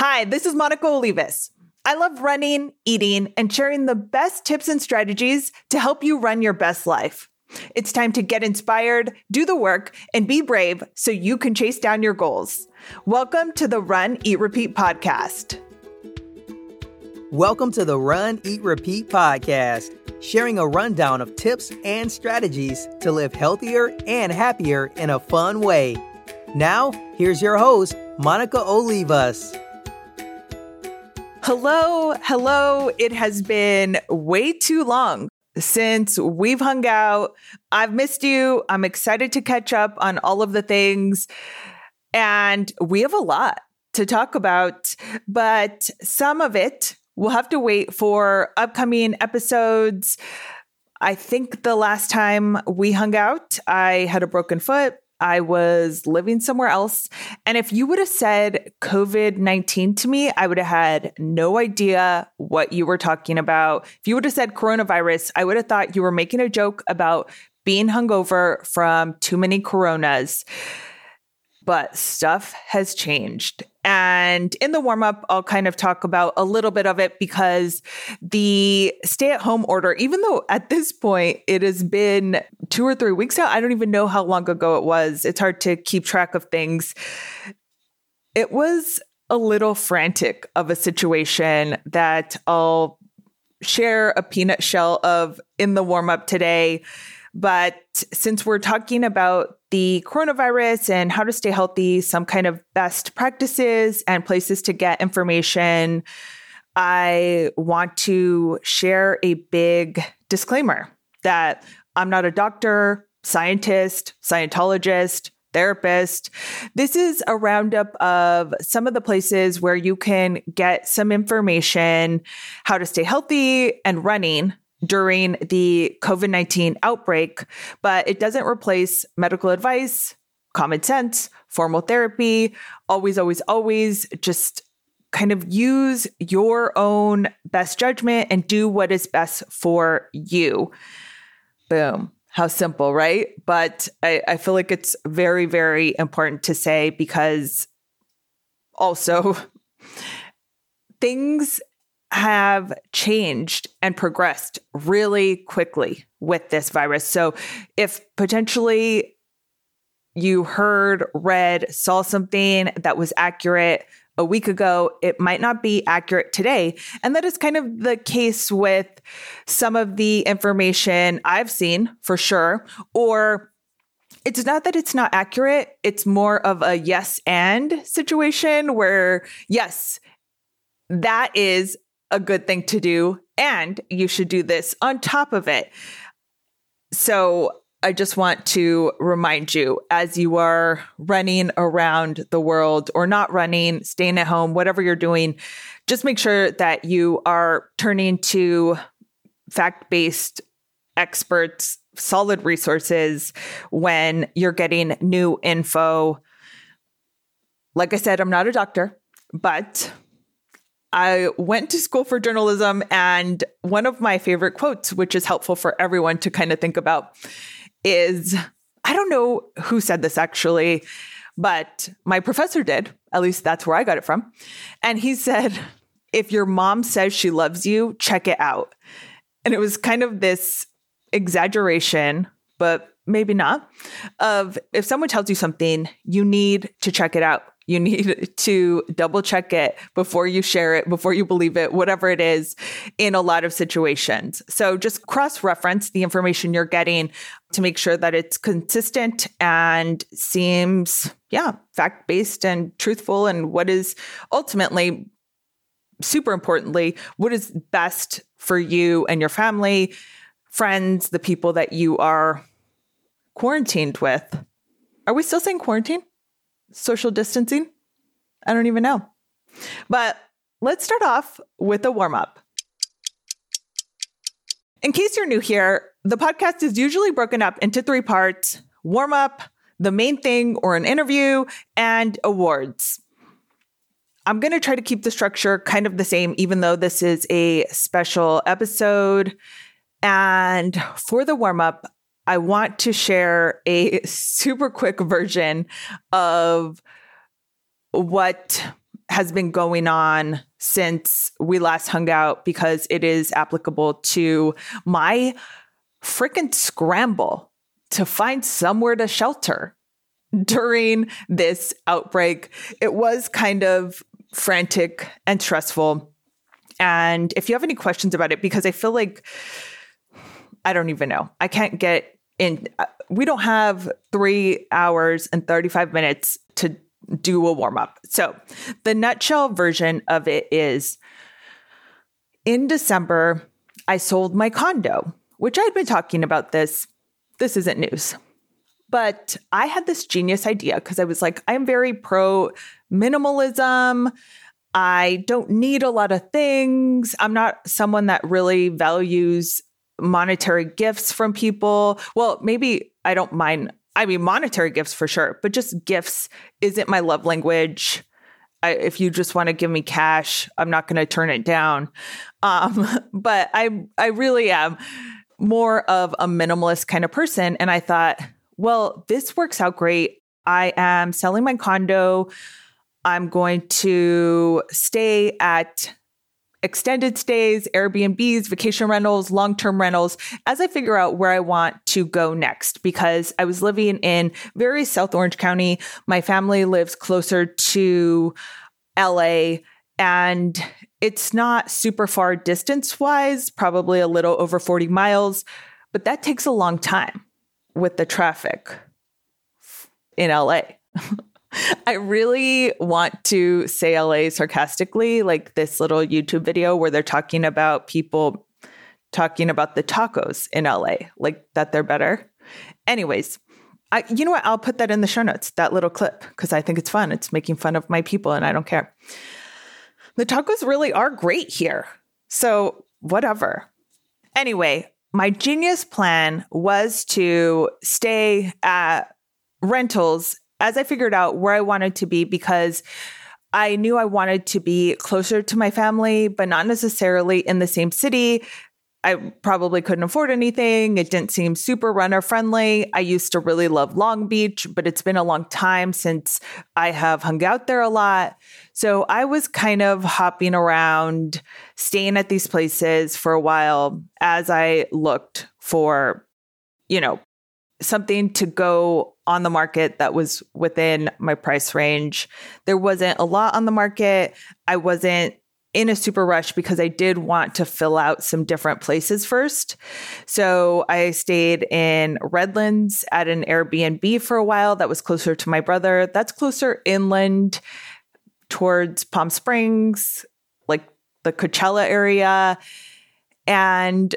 Hi, this is Monica Olivas. I love running, eating, and sharing the best tips and strategies to help you run your best life. It's time to get inspired, do the work, and be brave so you can chase down your goals. Welcome to the Run, Eat, Repeat podcast. Welcome to the Run, Eat, Repeat podcast, sharing a rundown of tips and strategies to live healthier and happier in a fun way. Now, here's your host, Monica Olivas. Hello, hello. It has been way too long since we've hung out. I've missed you. I'm excited to catch up on all of the things. And we have a lot to talk about, but some of it we'll have to wait for upcoming episodes. I think the last time we hung out, I had a broken foot. I was living somewhere else. And if you would have said COVID 19 to me, I would have had no idea what you were talking about. If you would have said coronavirus, I would have thought you were making a joke about being hungover from too many coronas but stuff has changed. And in the warm up, I'll kind of talk about a little bit of it because the stay at home order, even though at this point it has been two or three weeks now, I don't even know how long ago it was. It's hard to keep track of things. It was a little frantic of a situation that I'll share a peanut shell of in the warm up today. But since we're talking about the coronavirus and how to stay healthy, some kind of best practices and places to get information, I want to share a big disclaimer that I'm not a doctor, scientist, Scientologist, therapist. This is a roundup of some of the places where you can get some information, how to stay healthy and running during the COVID 19 outbreak, but it doesn't replace medical advice, common sense, formal therapy. Always, always, always just kind of use your own best judgment and do what is best for you. Boom. How simple, right? But I, I feel like it's very, very important to say because also things have changed and progressed really quickly with this virus. So, if potentially you heard, read, saw something that was accurate a week ago, it might not be accurate today. And that is kind of the case with some of the information I've seen for sure. Or it's not that it's not accurate, it's more of a yes and situation where, yes, that is a good thing to do. And you should do this on top of it. So I just want to remind you as you are running around the world or not running, staying at home, whatever you're doing, just make sure that you are turning to fact based experts, solid resources when you're getting new info. Like I said, I'm not a doctor, but I went to school for journalism, and one of my favorite quotes, which is helpful for everyone to kind of think about, is I don't know who said this actually, but my professor did. At least that's where I got it from. And he said, If your mom says she loves you, check it out. And it was kind of this exaggeration, but maybe not, of if someone tells you something, you need to check it out. You need to double check it before you share it, before you believe it, whatever it is in a lot of situations. So just cross reference the information you're getting to make sure that it's consistent and seems, yeah, fact based and truthful and what is ultimately super importantly, what is best for you and your family, friends, the people that you are quarantined with. Are we still saying quarantine? Social distancing? I don't even know. But let's start off with a warm up. In case you're new here, the podcast is usually broken up into three parts warm up, the main thing or an interview, and awards. I'm going to try to keep the structure kind of the same, even though this is a special episode. And for the warm up, I want to share a super quick version of what has been going on since we last hung out because it is applicable to my freaking scramble to find somewhere to shelter during this outbreak. It was kind of frantic and stressful. And if you have any questions about it, because I feel like I don't even know, I can't get in. Uh, we don't have three hours and 35 minutes to do a warm up. So, the nutshell version of it is in December, I sold my condo, which I'd been talking about this. This isn't news. But I had this genius idea because I was like, I'm very pro minimalism. I don't need a lot of things. I'm not someone that really values monetary gifts from people. Well, maybe I don't mind. I mean, monetary gifts for sure, but just gifts isn't my love language. I, if you just want to give me cash, I'm not going to turn it down. Um, but I, I really am more of a minimalist kind of person, and I thought, well, this works out great. I am selling my condo. I'm going to stay at extended stays, Airbnbs, vacation rentals, long term rentals as I figure out where I want to go next because I was living in very South Orange County. My family lives closer to LA and it's not super far distance wise, probably a little over 40 miles, but that takes a long time with the traffic in LA. I really want to say LA sarcastically, like this little YouTube video where they're talking about people talking about the tacos in LA, like that they're better. Anyways, I, you know what? I'll put that in the show notes, that little clip, because I think it's fun. It's making fun of my people and I don't care. The tacos really are great here. So, whatever. Anyway, my genius plan was to stay at rentals as I figured out where I wanted to be because I knew I wanted to be closer to my family, but not necessarily in the same city. I probably couldn't afford anything. It didn't seem super runner friendly. I used to really love Long Beach, but it's been a long time since I have hung out there a lot. So I was kind of hopping around, staying at these places for a while as I looked for, you know, something to go on the market that was within my price range. There wasn't a lot on the market. I wasn't in a super rush because I did want to fill out some different places first. So I stayed in Redlands at an Airbnb for a while that was closer to my brother. That's closer inland towards Palm Springs, like the Coachella area. And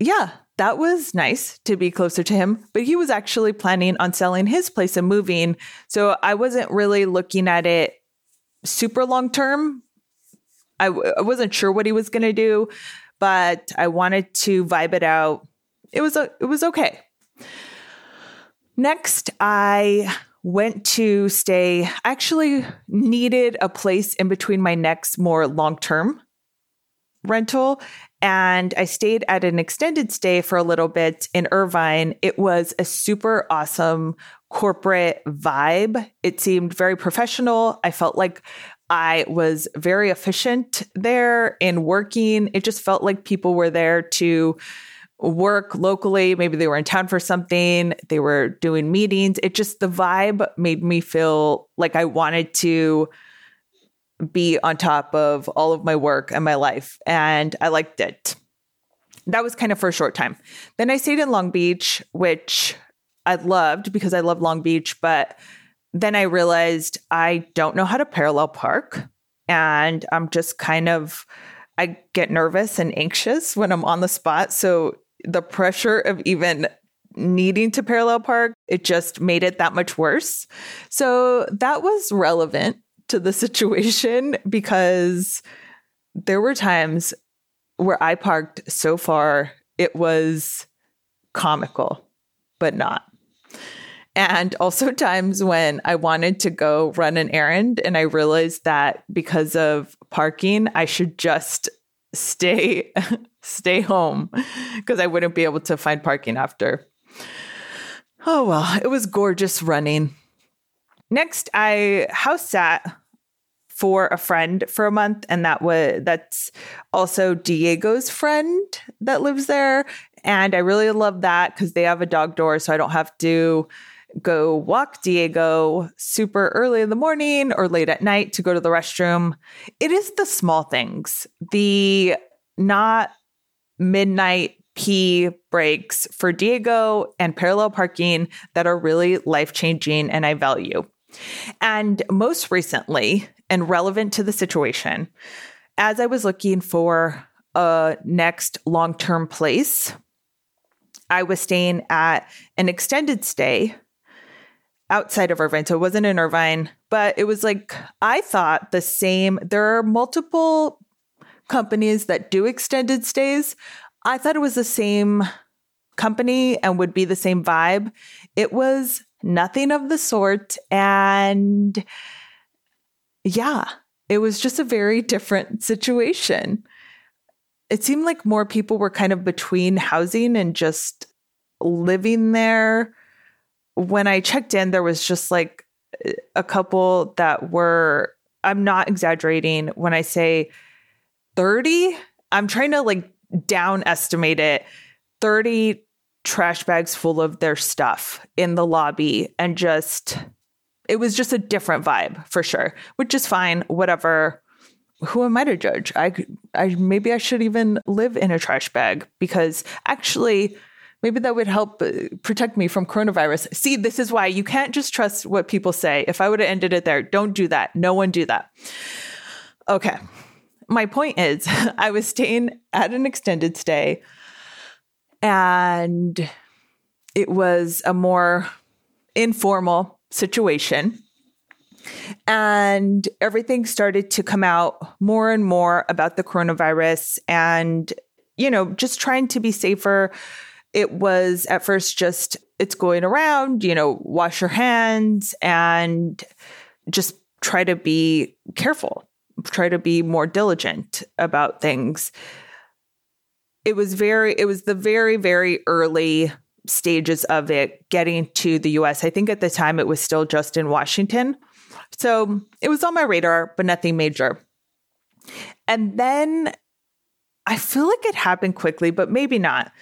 yeah, that was nice to be closer to him, but he was actually planning on selling his place and moving. So I wasn't really looking at it super long term. I w- I wasn't sure what he was going to do, but I wanted to vibe it out. It was a, it was okay. Next, I went to stay. I actually needed a place in between my next more long term rental and I stayed at an extended stay for a little bit in Irvine. It was a super awesome corporate vibe. It seemed very professional. I felt like I was very efficient there in working. It just felt like people were there to work locally. Maybe they were in town for something, they were doing meetings. It just, the vibe made me feel like I wanted to be on top of all of my work and my life. And I liked it. That was kind of for a short time. Then I stayed in Long Beach, which I loved because I love Long Beach. But then I realized I don't know how to parallel park. And I'm just kind of, I get nervous and anxious when I'm on the spot. So the pressure of even needing to parallel park, it just made it that much worse. So that was relevant to the situation because there were times where I parked so far, it was comical, but not. And also times when I wanted to go run an errand and I realized that because of parking, I should just stay stay home because I wouldn't be able to find parking after. Oh well, it was gorgeous running. Next, I house sat for a friend for a month and that was that's also Diego's friend that lives there and I really love that cuz they have a dog door so I don't have to go walk Diego super early in the morning or late at night to go to the restroom. It is the small things. The not midnight pee breaks for Diego and parallel parking that are really life changing and I value. And most recently, and relevant to the situation, as I was looking for a next long term place, I was staying at an extended stay outside of Irvine. So it wasn't in Irvine, but it was like, I thought the same. There are multiple companies that do extended stays. I thought it was the same company and would be the same vibe. It was nothing of the sort. And yeah, it was just a very different situation. It seemed like more people were kind of between housing and just living there. When I checked in, there was just like a couple that were, I'm not exaggerating when I say 30. I'm trying to like down estimate it 30 trash bags full of their stuff in the lobby and just it was just a different vibe for sure which is fine whatever. Who am i to judge? I i maybe i should even live in a trash bag because actually maybe that would help uh, protect me from coronavirus. See this is why you can't just trust what people say. If i would have ended it there don't do that. No one do that. Okay. My point is, I was staying at an extended stay and it was a more informal situation. And everything started to come out more and more about the coronavirus and, you know, just trying to be safer. It was at first just, it's going around, you know, wash your hands and just try to be careful try to be more diligent about things. It was very, it was the very, very early stages of it getting to the US. I think at the time it was still just in Washington. So it was on my radar, but nothing major. And then I feel like it happened quickly, but maybe not.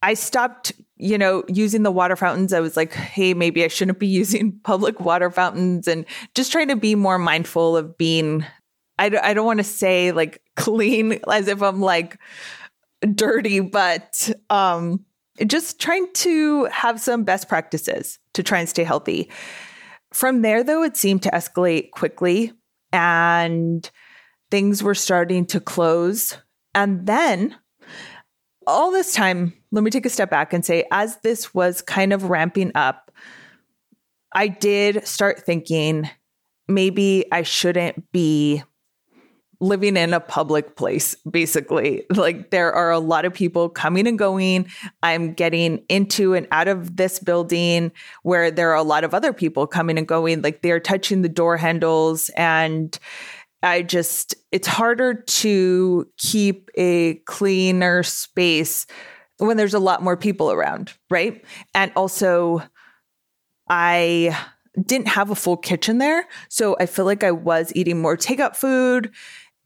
I stopped, you know, using the water fountains. I was like, hey, maybe I shouldn't be using public water fountains and just trying to be more mindful of being, I, I don't want to say like clean as if I'm like dirty, but um, just trying to have some best practices to try and stay healthy. From there, though, it seemed to escalate quickly and things were starting to close. And then all this time, let me take a step back and say, as this was kind of ramping up, I did start thinking maybe I shouldn't be living in a public place, basically. Like there are a lot of people coming and going. I'm getting into and out of this building where there are a lot of other people coming and going. Like they're touching the door handles and I just, it's harder to keep a cleaner space when there's a lot more people around, right? And also, I didn't have a full kitchen there. So I feel like I was eating more takeout food.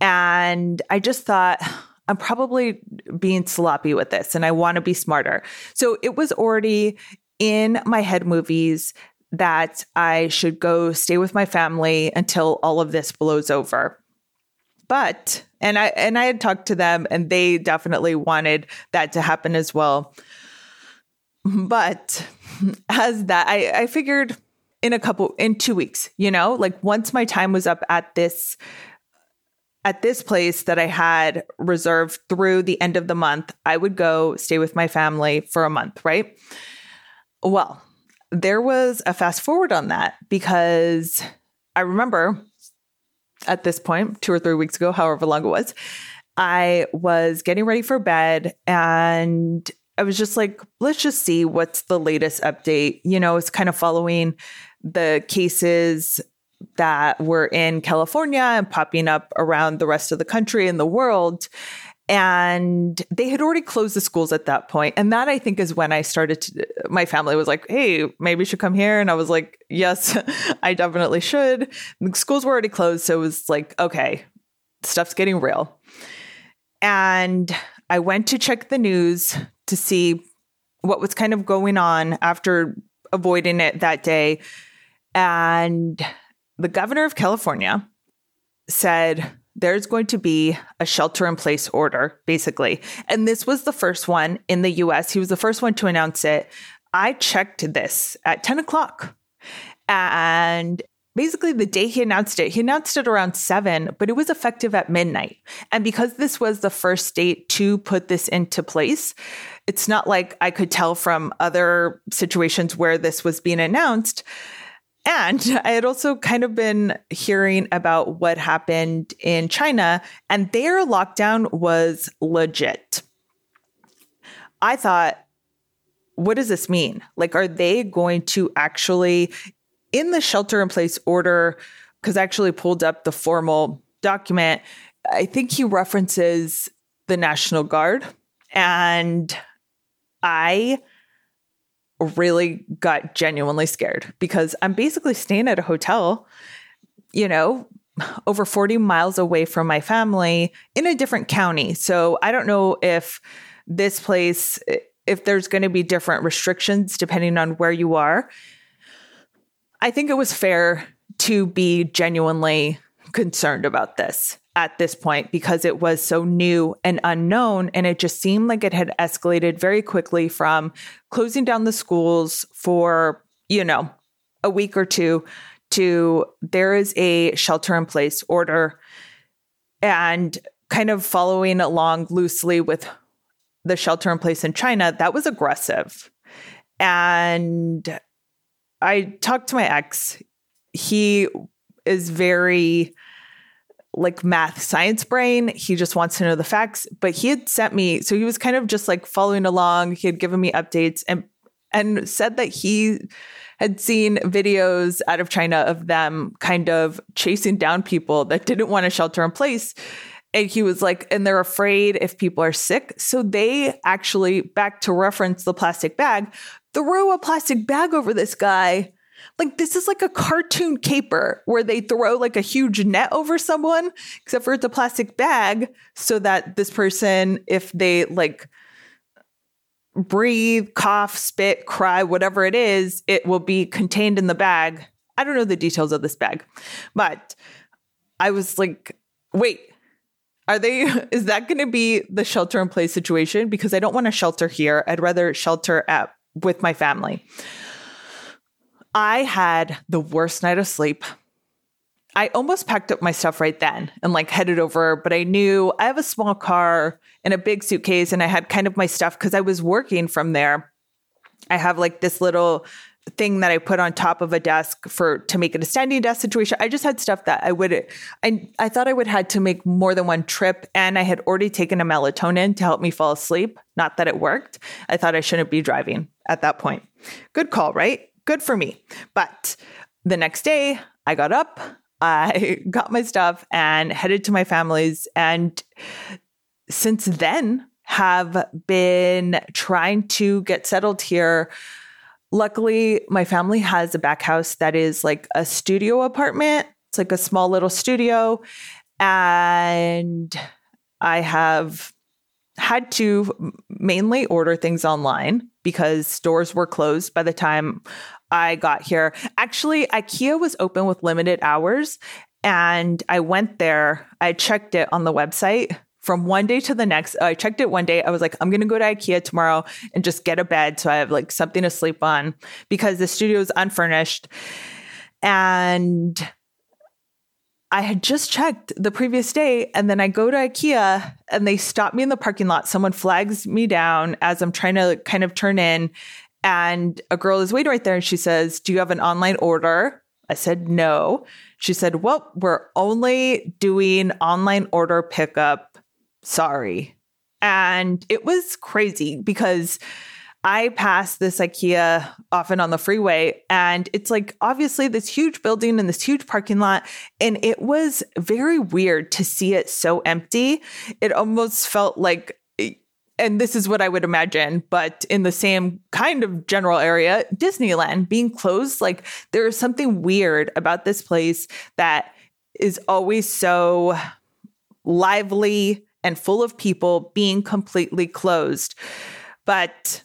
And I just thought, I'm probably being sloppy with this and I want to be smarter. So it was already in my head movies that I should go stay with my family until all of this blows over. But and I and I had talked to them and they definitely wanted that to happen as well. But as that I, I figured in a couple in two weeks, you know, like once my time was up at this at this place that I had reserved through the end of the month, I would go stay with my family for a month, right? Well, there was a fast forward on that because I remember at this point, two or three weeks ago, however long it was, I was getting ready for bed and I was just like, let's just see what's the latest update. You know, it's kind of following the cases that were in California and popping up around the rest of the country and the world. and they had already closed the schools at that point. and that i think is when i started to my family was like hey maybe you should come here and i was like yes i definitely should the schools were already closed so it was like okay stuff's getting real and i went to check the news to see what was kind of going on after avoiding it that day and the governor of california said there's going to be a shelter in place order, basically. And this was the first one in the US. He was the first one to announce it. I checked this at 10 o'clock. And basically, the day he announced it, he announced it around seven, but it was effective at midnight. And because this was the first state to put this into place, it's not like I could tell from other situations where this was being announced and I had also kind of been hearing about what happened in China, and their lockdown was legit. I thought, what does this mean? Like, are they going to actually, in the shelter in place order, because I actually pulled up the formal document, I think he references the National Guard. And I really got genuinely scared because I'm basically staying at a hotel, you know, over 40 miles away from my family in a different county. So I don't know if this place, if there's going to be different restrictions depending on where you are. I think it was fair to be genuinely concerned about this at this point because it was so new and unknown. And it just seemed like it had escalated very quickly from closing down the schools for, you know, a week or two to there is a shelter in place order and kind of following along loosely with the shelter in place in China. That was aggressive. And I talked to my ex. He is very like math science brain. He just wants to know the facts. But he had sent me, so he was kind of just like following along. He had given me updates and and said that he had seen videos out of China of them kind of chasing down people that didn't want to shelter in place. And he was like, and they're afraid if people are sick. So they actually, back to reference the plastic bag, threw a plastic bag over this guy like this is like a cartoon caper where they throw like a huge net over someone, except for it's a plastic bag, so that this person, if they like breathe, cough, spit, cry, whatever it is, it will be contained in the bag. I don't know the details of this bag, but I was like, wait, are they, is that going to be the shelter in place situation? Because I don't want to shelter here. I'd rather shelter at with my family. I had the worst night of sleep. I almost packed up my stuff right then and like headed over, but I knew I have a small car and a big suitcase, and I had kind of my stuff because I was working from there. I have like this little thing that I put on top of a desk for to make it a standing desk situation. I just had stuff that I would I I thought I would had to make more than one trip and I had already taken a melatonin to help me fall asleep. Not that it worked. I thought I shouldn't be driving at that point. Good call, right? Good for me. But the next day, I got up, I got my stuff and headed to my family's. And since then, have been trying to get settled here. Luckily, my family has a back house that is like a studio apartment. It's like a small little studio. And I have had to mainly order things online because stores were closed by the time I got here. Actually, IKEA was open with limited hours, and I went there. I checked it on the website from one day to the next. I checked it one day. I was like, I'm going to go to IKEA tomorrow and just get a bed so I have like something to sleep on because the studio is unfurnished. And I had just checked the previous day and then I go to IKEA and they stop me in the parking lot. Someone flags me down as I'm trying to kind of turn in and a girl is waiting right there and she says, Do you have an online order? I said, No. She said, Well, we're only doing online order pickup. Sorry. And it was crazy because I pass this IKEA often on the freeway, and it's like obviously this huge building and this huge parking lot. And it was very weird to see it so empty. It almost felt like and this is what I would imagine, but in the same kind of general area, Disneyland being closed, like there is something weird about this place that is always so lively and full of people being completely closed. But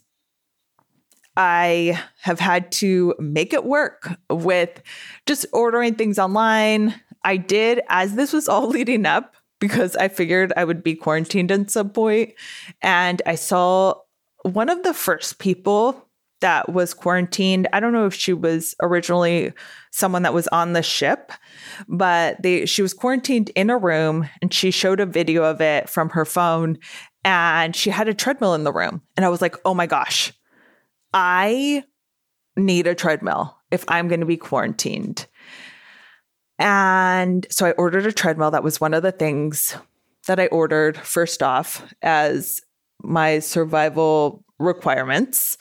I have had to make it work with just ordering things online. I did, as this was all leading up, because I figured I would be quarantined at some point. And I saw one of the first people that was quarantined. I don't know if she was originally someone that was on the ship, but they she was quarantined in a room and she showed a video of it from her phone and she had a treadmill in the room. And I was like, "Oh my gosh. I need a treadmill if I'm going to be quarantined." And so I ordered a treadmill. That was one of the things that I ordered first off as my survival requirements.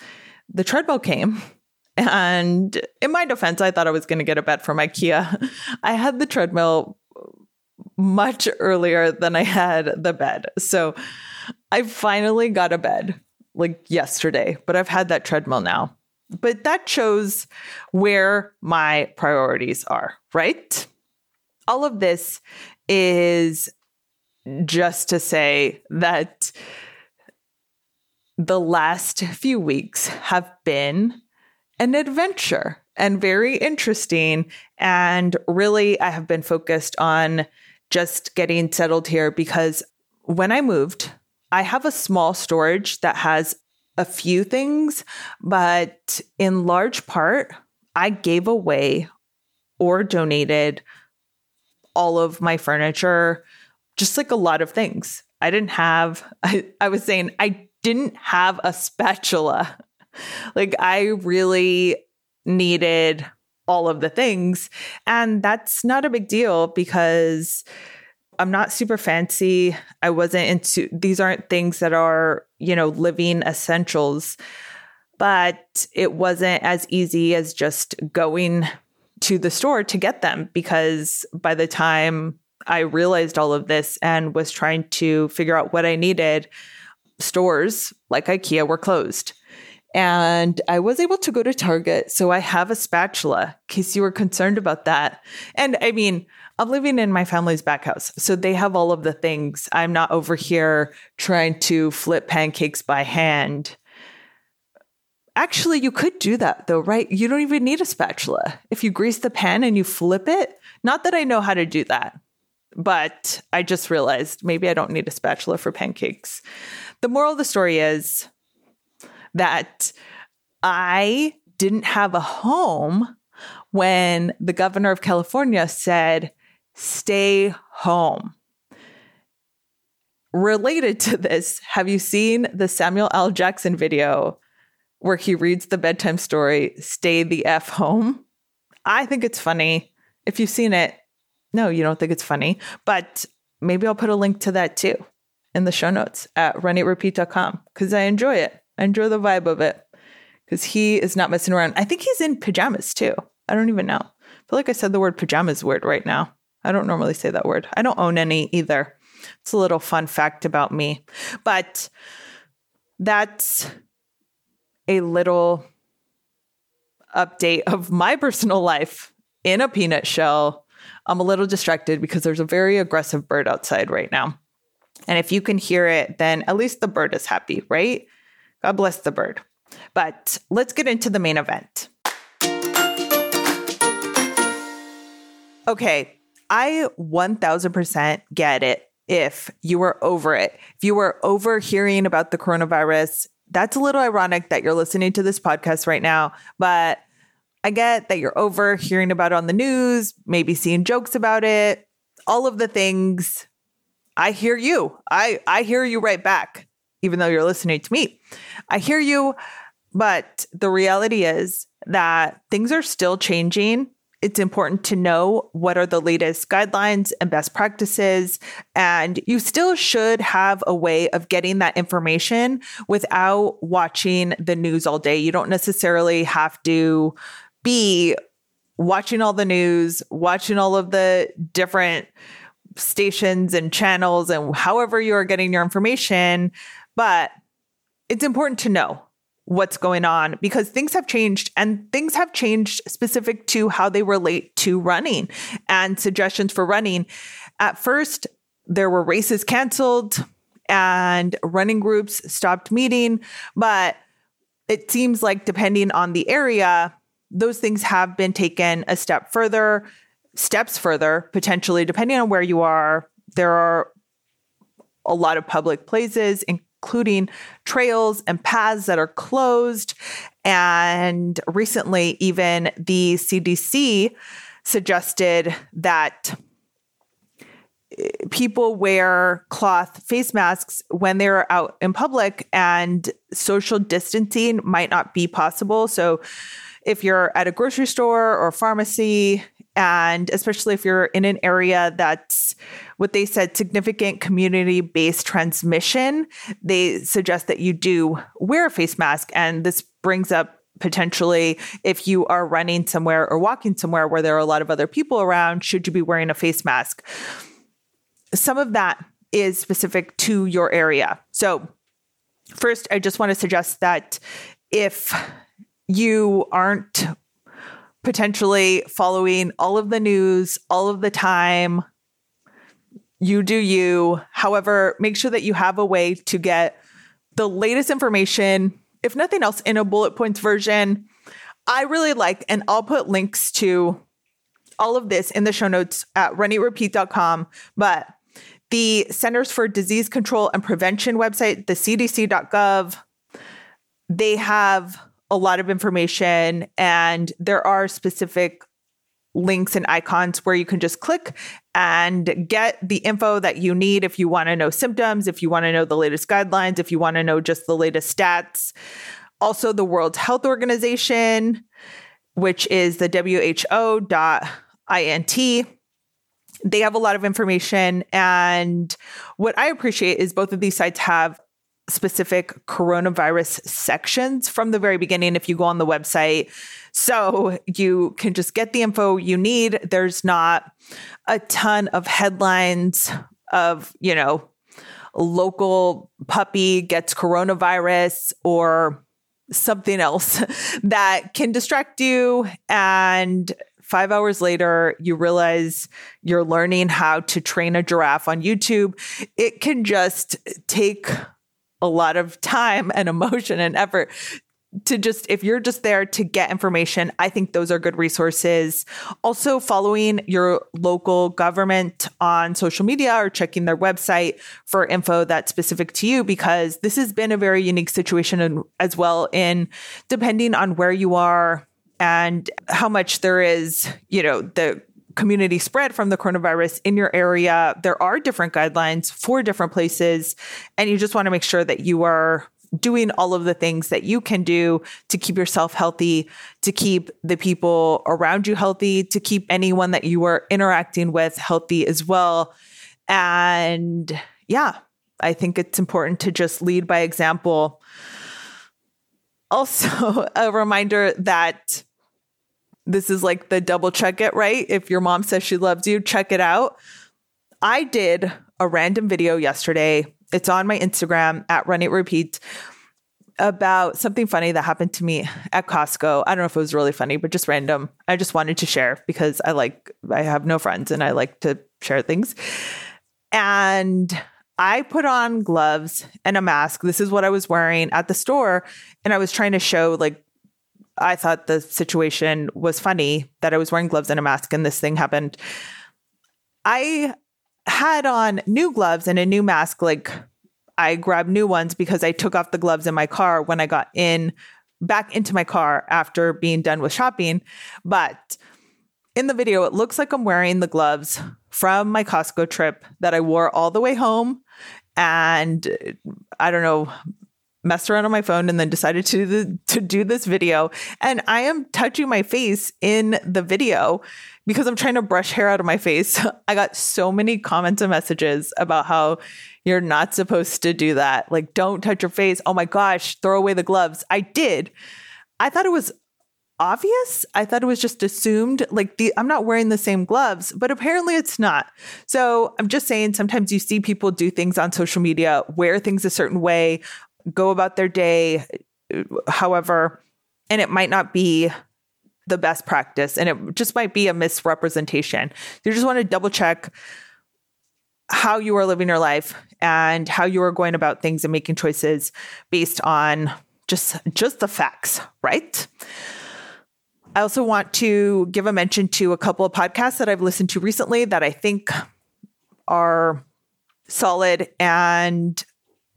The treadmill came. And in my defense, I thought I was going to get a bed from IKEA. I had the treadmill much earlier than I had the bed. So I finally got a bed like yesterday, but I've had that treadmill now. But that shows where my priorities are, right? All of this is just to say that the last few weeks have been an adventure and very interesting. And really, I have been focused on just getting settled here because when I moved, I have a small storage that has a few things, but in large part, I gave away or donated all of my furniture, just like a lot of things. I didn't have, I, I was saying, I didn't have a spatula. like, I really needed all of the things. And that's not a big deal because I'm not super fancy. I wasn't into these aren't things that are, you know, living essentials. But it wasn't as easy as just going to the store to get them because by the time I realized all of this and was trying to figure out what I needed, stores like IKEA were closed. And I was able to go to Target. So I have a spatula in case you were concerned about that. And I mean, I'm living in my family's back house. So they have all of the things. I'm not over here trying to flip pancakes by hand. Actually, you could do that though, right? You don't even need a spatula. If you grease the pan and you flip it, not that I know how to do that, but I just realized maybe I don't need a spatula for pancakes. The moral of the story is that I didn't have a home when the governor of California said, stay home. Related to this, have you seen the Samuel L. Jackson video where he reads the bedtime story, Stay the F Home? I think it's funny. If you've seen it, no, you don't think it's funny, but maybe I'll put a link to that too in the show notes at runeatrepeat.com because I enjoy it. I enjoy the vibe of it because he is not messing around. I think he's in pajamas too. I don't even know. I feel like I said the word pajamas word right now. I don't normally say that word. I don't own any either. It's a little fun fact about me. But that's a little update of my personal life in a peanut shell. I'm a little distracted because there's a very aggressive bird outside right now. And if you can hear it, then at least the bird is happy, right? God bless the bird. But let's get into the main event. Okay, I 1000% get it if you were over it. If you were over hearing about the coronavirus, that's a little ironic that you're listening to this podcast right now, but I get that you're over hearing about it on the news, maybe seeing jokes about it, all of the things. I hear you. I I hear you right back even though you're listening to me. I hear you, but the reality is that things are still changing it's important to know what are the latest guidelines and best practices. And you still should have a way of getting that information without watching the news all day. You don't necessarily have to be watching all the news, watching all of the different stations and channels and however you're getting your information. But it's important to know what's going on because things have changed and things have changed specific to how they relate to running and suggestions for running. At first, there were races canceled and running groups stopped meeting, but it seems like depending on the area, those things have been taken a step further, steps further, potentially, depending on where you are. There are a lot of public places, including trails and paths that are closed. And recently, even the CDC suggested that eh, people wear cloth face masks when they're out in public and social distancing might not be possible. So, if you're at a grocery store or pharmacy, and especially if you're in an area that's what they said significant community based transmission, they suggest that you do wear a face mask. And this brings up potentially if you are running somewhere or walking somewhere where there are a lot of other people around, should you be wearing a face mask? Some of that is specific to your area. So, first, I just want to suggest that if you aren't potentially following all of the news all of the time. You do you. However, make sure that you have a way to get the latest information, if nothing else, in a bullet points version. I really like, and I'll put links to all of this in the show notes at runeatrepeat.com. But the Centers for Disease Control and Prevention website, the cdc.gov, they have a lot of information and there are specific links and icons where you can just click and get the info that you need if you want to know symptoms, if you want to know the latest guidelines, if you want to know just the latest stats. Also, the World Health Organization, which is the WHO.int. They have a lot of information. And what I appreciate is both of these sites have specific coronavirus sections from the very beginning if you go on the website. So you can just get the info you need. There's not a ton of headlines of, you know, local puppy gets coronavirus or something else that can distract you and five hours later, you realize you're learning how to train a giraffe on YouTube. It can just take a lot of time and emotion and effort to just if you're just there to get information i think those are good resources. Also following your local government on social media or checking their website for info that's specific to you because this has been a very unique situation as well in depending on where you are and how much there is you know the community spread from the coronavirus in your area. There are different guidelines for different places, and you just want to make sure that you are doing all of the things that you can do to keep yourself healthy, to keep the people around you healthy, to keep anyone that you are interacting with healthy as well. And yeah, I think it's important to just lead by example. Also, a reminder that this is like the double check it, right? If your mom says she loves you, check it out. I did a random video yesterday. It's on my Instagram at Run Eat Repeat about something funny that happened to me at Costco. I don't know if it was really funny, but just random. I just wanted to share because I like, I have no friends and I like to share things. And I put on gloves and a mask. This is what I was wearing at the store. And I was trying to show like I thought the situation was funny that I was wearing gloves and a mask and this thing happened. I had on new gloves and a new mask. Like I grabbed new ones because I took off the gloves in my car when I got in back into my car after being done with shopping. But in the video, it looks like I'm wearing the gloves from my Costco trip that I wore all the way home. And I don't know, messed around on my phone and then decided to do the, to do this video and I am touching my face in the video because I'm trying to brush hair out of my face. I got so many comments and messages about how you're not supposed to do that. Like don't touch your face. Oh my gosh, throw away the gloves. I did. I thought it was obvious. I thought it was just assumed like the I'm not wearing the same gloves, but apparently it's not. So I'm just saying sometimes you see people do things on social media, wear things a certain way, go about their day however, and it might not be the best practice and it just might be a misrepresentation. You just want to double check how you are living your life and how you are going about things and making choices based on just just the facts, right? I also want to give a mention to a couple of podcasts that I've listened to recently that I think are solid and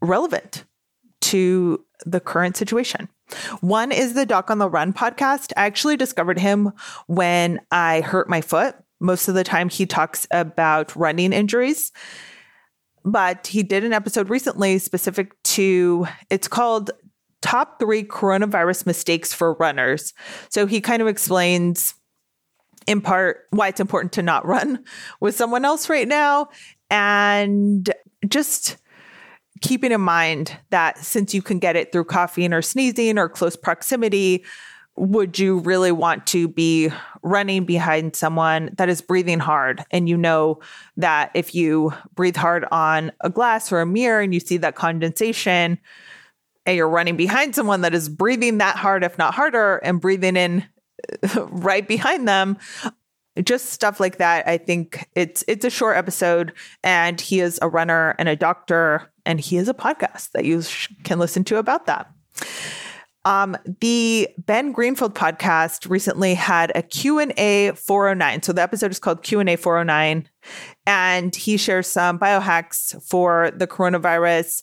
relevant to the current situation. One is the Doc on the Run podcast. I actually discovered him when I hurt my foot. Most of the time, he talks about running injuries. But he did an episode recently specific to it's called top three coronavirus mistakes for runners. So he kind of explains in part why it's important to not run with someone else right now and just keeping in mind that since you can get it through coughing or sneezing or close proximity, would you really want to be running behind someone that is breathing hard? And you know that if you breathe hard on a glass or a mirror and you see that condensation, and you're running behind someone that is breathing that hard, if not harder, and breathing in right behind them, just stuff like that. I think it's it's a short episode, and he is a runner and a doctor, and he has a podcast that you sh- can listen to about that. Um, the Ben Greenfield podcast recently had a Q&A 409. So the episode is called Q&A 409 and he shares some biohacks for the coronavirus.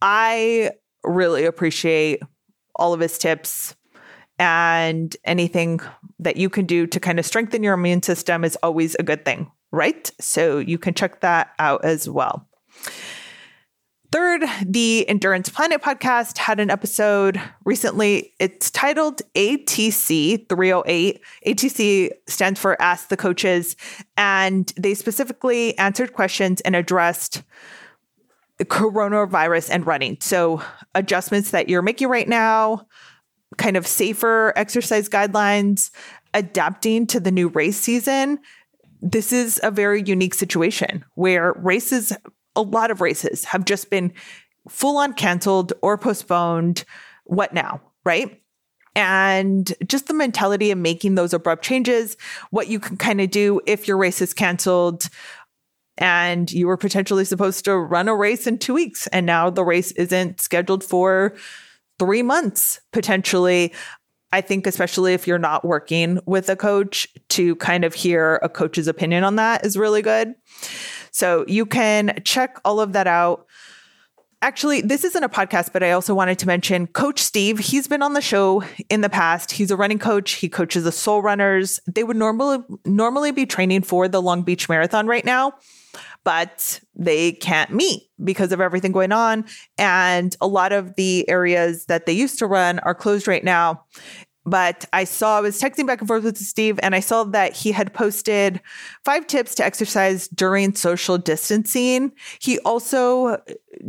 I really appreciate all of his tips and anything that you can do to kind of strengthen your immune system is always a good thing, right? So you can check that out as well. Third, the Endurance Planet podcast had an episode recently. It's titled ATC 308. ATC stands for Ask the Coaches, and they specifically answered questions and addressed coronavirus and running. So, adjustments that you're making right now, kind of safer exercise guidelines, adapting to the new race season. This is a very unique situation where races, a lot of races have just been full on canceled or postponed. What now? Right. And just the mentality of making those abrupt changes, what you can kind of do if your race is canceled, and you were potentially supposed to run a race in two weeks. And now the race isn't scheduled for three months potentially. I think, especially if you're not working with a coach, to kind of hear a coach's opinion on that is really good. So you can check all of that out. Actually, this isn't a podcast, but I also wanted to mention Coach Steve. He's been on the show in the past. He's a running coach. He coaches the Soul Runners. They would normally normally be training for the Long Beach Marathon right now but they can't meet because of everything going on. And a lot of the areas that they used to run are closed right now. But I saw, I was texting back and forth with Steve, and I saw that he had posted five tips to exercise during social distancing. He also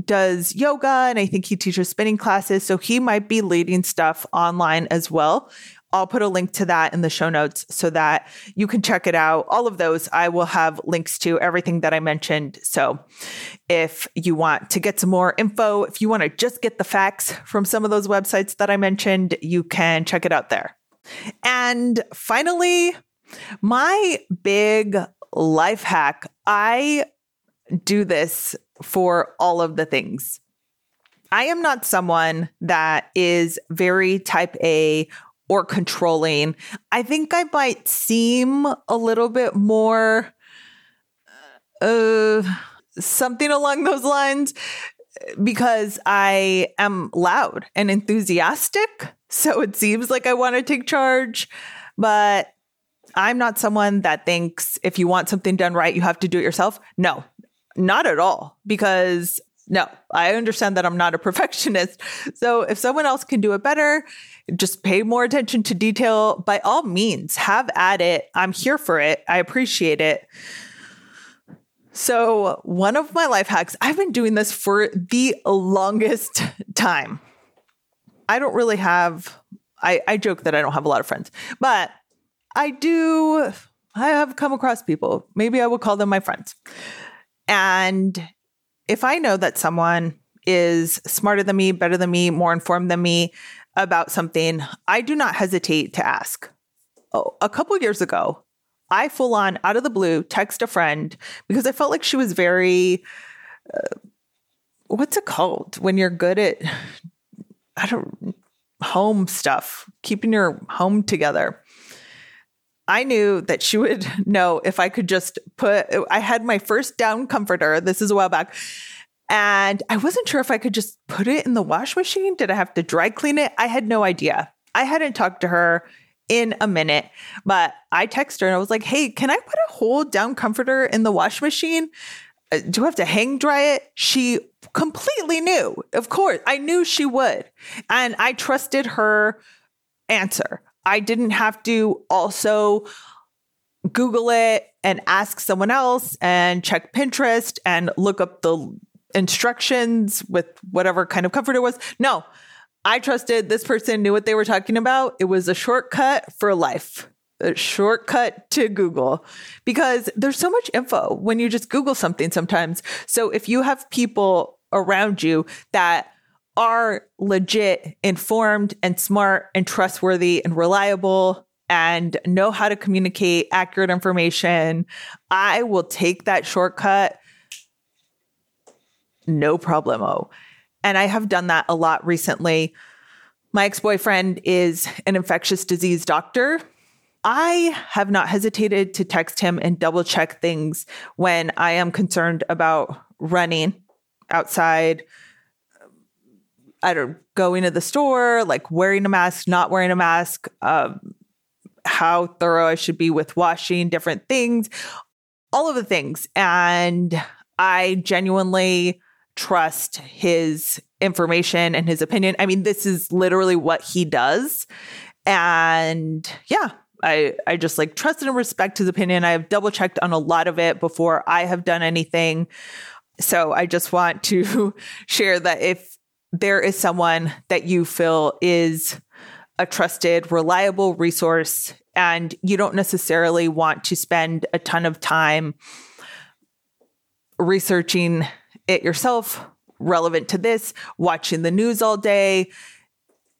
does yoga, and I think he teaches spinning classes. So he might be leading stuff online as well. I'll put a link to that in the show notes so that you can check it out. All of those, I will have links to everything that I mentioned. So if you want to get some more info, if you want to just get the facts from some of those websites that I mentioned, you can check it out there. And finally, my big life hack I do this for all of the things. I am not someone that is very type A or controlling. I think I might seem a little bit more uh something along those lines because I am loud and enthusiastic. So it seems like I want to take charge, but I'm not someone that thinks if you want something done right, you have to do it yourself. No, not at all. Because No, I understand that I'm not a perfectionist. So if someone else can do it better, just pay more attention to detail. By all means, have at it. I'm here for it. I appreciate it. So, one of my life hacks, I've been doing this for the longest time. I don't really have, I, I joke that I don't have a lot of friends, but I do, I have come across people. Maybe I would call them my friends. And if I know that someone is smarter than me, better than me, more informed than me about something, I do not hesitate to ask. Oh, a couple years ago, I full on out of the blue text a friend because I felt like she was very uh, what's it called when you're good at I don't home stuff, keeping your home together. I knew that she would know if I could just put I had my first down comforter. This is a while back. And I wasn't sure if I could just put it in the wash machine. Did I have to dry clean it? I had no idea. I hadn't talked to her in a minute. But I texted her and I was like, hey, can I put a whole down comforter in the wash machine? Uh, do I have to hang dry it? She completely knew. Of course, I knew she would. And I trusted her answer. I didn't have to also Google it and ask someone else and check Pinterest and look up the instructions with whatever kind of comfort it was. No, I trusted this person knew what they were talking about. It was a shortcut for life, a shortcut to Google because there's so much info when you just Google something sometimes. So if you have people around you that are legit informed and smart and trustworthy and reliable and know how to communicate accurate information, I will take that shortcut no problemo. And I have done that a lot recently. My ex boyfriend is an infectious disease doctor. I have not hesitated to text him and double check things when I am concerned about running outside. I don't going to the store, like wearing a mask, not wearing a mask, um, how thorough I should be with washing different things, all of the things. And I genuinely trust his information and his opinion. I mean, this is literally what he does. And yeah, I, I just like trust and respect his opinion. I have double checked on a lot of it before I have done anything. So I just want to share that if there is someone that you feel is a trusted, reliable resource, and you don't necessarily want to spend a ton of time researching it yourself, relevant to this, watching the news all day.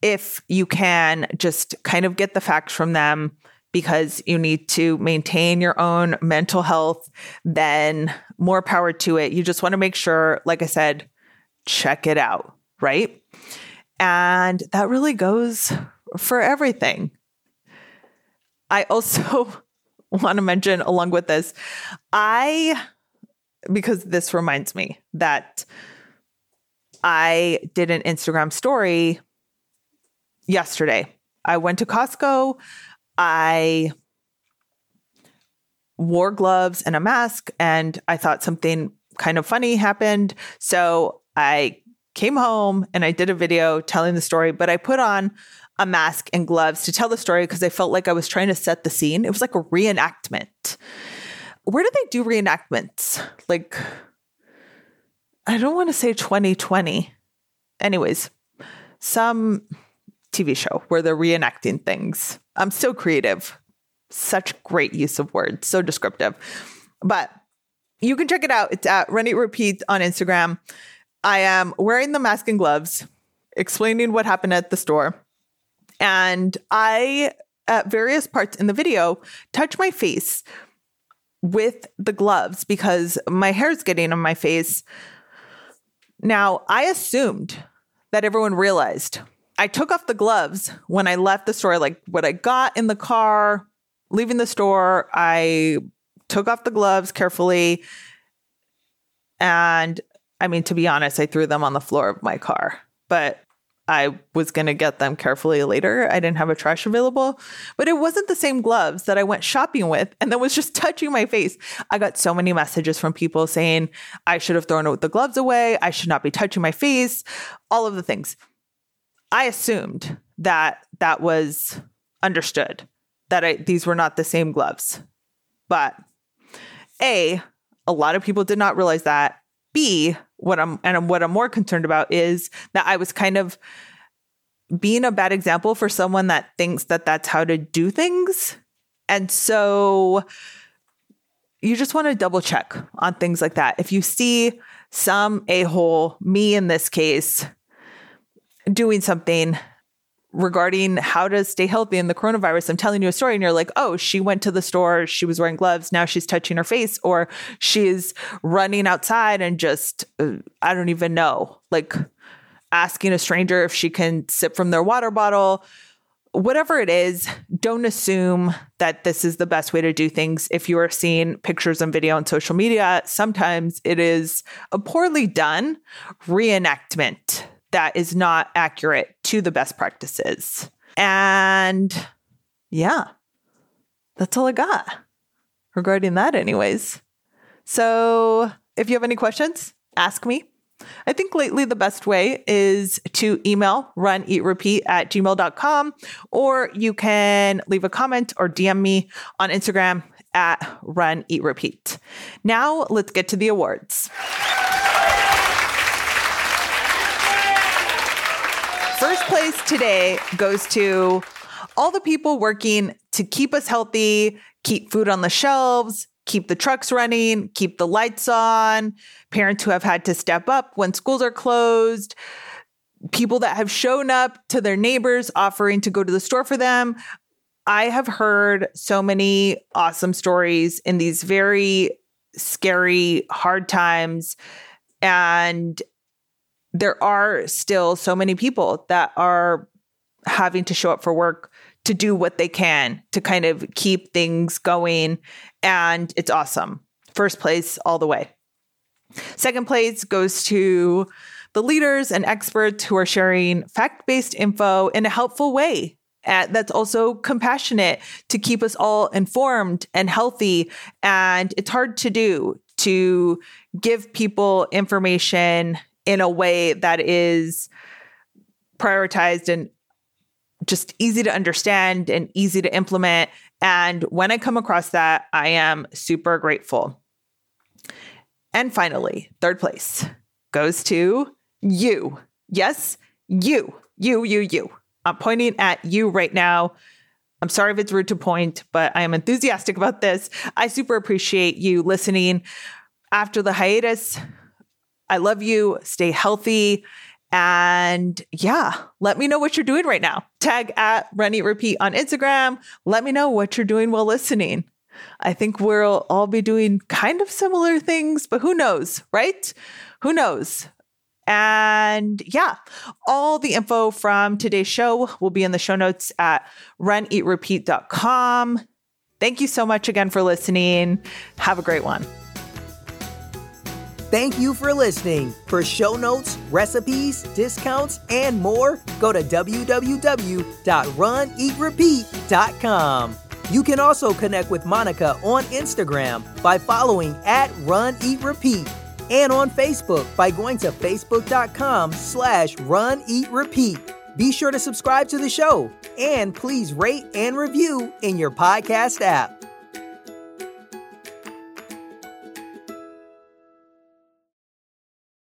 If you can just kind of get the facts from them because you need to maintain your own mental health, then more power to it. You just want to make sure, like I said, check it out, right? And that really goes for everything. I also want to mention, along with this, I because this reminds me that I did an Instagram story yesterday. I went to Costco. I wore gloves and a mask, and I thought something kind of funny happened. So I came home and I did a video telling the story, but I put on a mask and gloves to tell the story because I felt like I was trying to set the scene. It was like a reenactment where do they do reenactments? Like, I don't want to say 2020. Anyways, some TV show where they're reenacting things. I'm so creative. Such great use of words, so descriptive. But you can check it out. It's at Run Eat Repeat on Instagram. I am wearing the mask and gloves, explaining what happened at the store. And I, at various parts in the video, touch my face with the gloves because my hair's getting on my face. Now, I assumed that everyone realized. I took off the gloves when I left the store, like what I got in the car, leaving the store. I took off the gloves carefully. And I mean, to be honest, I threw them on the floor of my car, but I was going to get them carefully later. I didn't have a trash available, but it wasn't the same gloves that I went shopping with and that was just touching my face. I got so many messages from people saying I should have thrown the gloves away. I should not be touching my face, all of the things. I assumed that that was understood, that I, these were not the same gloves. But A, a lot of people did not realize that. B, what I'm and what I'm more concerned about is that I was kind of being a bad example for someone that thinks that that's how to do things. And so you just want to double check on things like that. If you see some a hole, me in this case, doing something regarding how to stay healthy in the coronavirus. I'm telling you a story and you're like, oh, she went to the store, she was wearing gloves, now she's touching her face, or she's running outside and just, uh, I don't even know, like asking a stranger if she can sip from their water bottle. Whatever it is, don't assume that this is the best way to do things. If you are seeing pictures and video on social media, sometimes it is a poorly done reenactment that is not accurate to the best practices. And yeah, that's all I got regarding that, anyways. So if you have any questions, ask me. I think lately the best way is to email run eat repeat at gmail.com or you can leave a comment or DM me on Instagram at run eat repeat. Now let's get to the awards. First place today goes to all the people working to keep us healthy, keep food on the shelves, keep the trucks running, keep the lights on, parents who have had to step up when schools are closed, people that have shown up to their neighbors offering to go to the store for them. I have heard so many awesome stories in these very scary, hard times. And there are still so many people that are having to show up for work to do what they can to kind of keep things going. And it's awesome. First place all the way. Second place goes to the leaders and experts who are sharing fact based info in a helpful way. that's also compassionate to keep us all informed and healthy. And it's hard to do to give people information in a way that is prioritized and just easy to understand and easy to implement. And when I come across that, I am super grateful. And finally, third place goes to you. Yes, you, you, you, you. I'm pointing at you right now. I'm sorry if it's rude to point, but I am enthusiastic about this. I super appreciate you listening. After the hiatus, I love you. Stay healthy. And yeah, let me know what you're doing right now. Tag at Run Eat Repeat on Instagram. Let me know what you're doing while listening. I think we'll all be doing kind of similar things, but who knows, right? Who knows? And yeah, all the info from today's show will be in the show notes at runeatrepeat.com. Thank you so much again for listening. Have a great one. Thank you for listening. For show notes, recipes, discounts, and more, go to www.runeatrepeat.com. You can also connect with Monica on Instagram by following at Run Eat Repeat and on Facebook by going to facebook.com slash Run Eat Repeat. Be sure to subscribe to the show and please rate and review in your podcast app.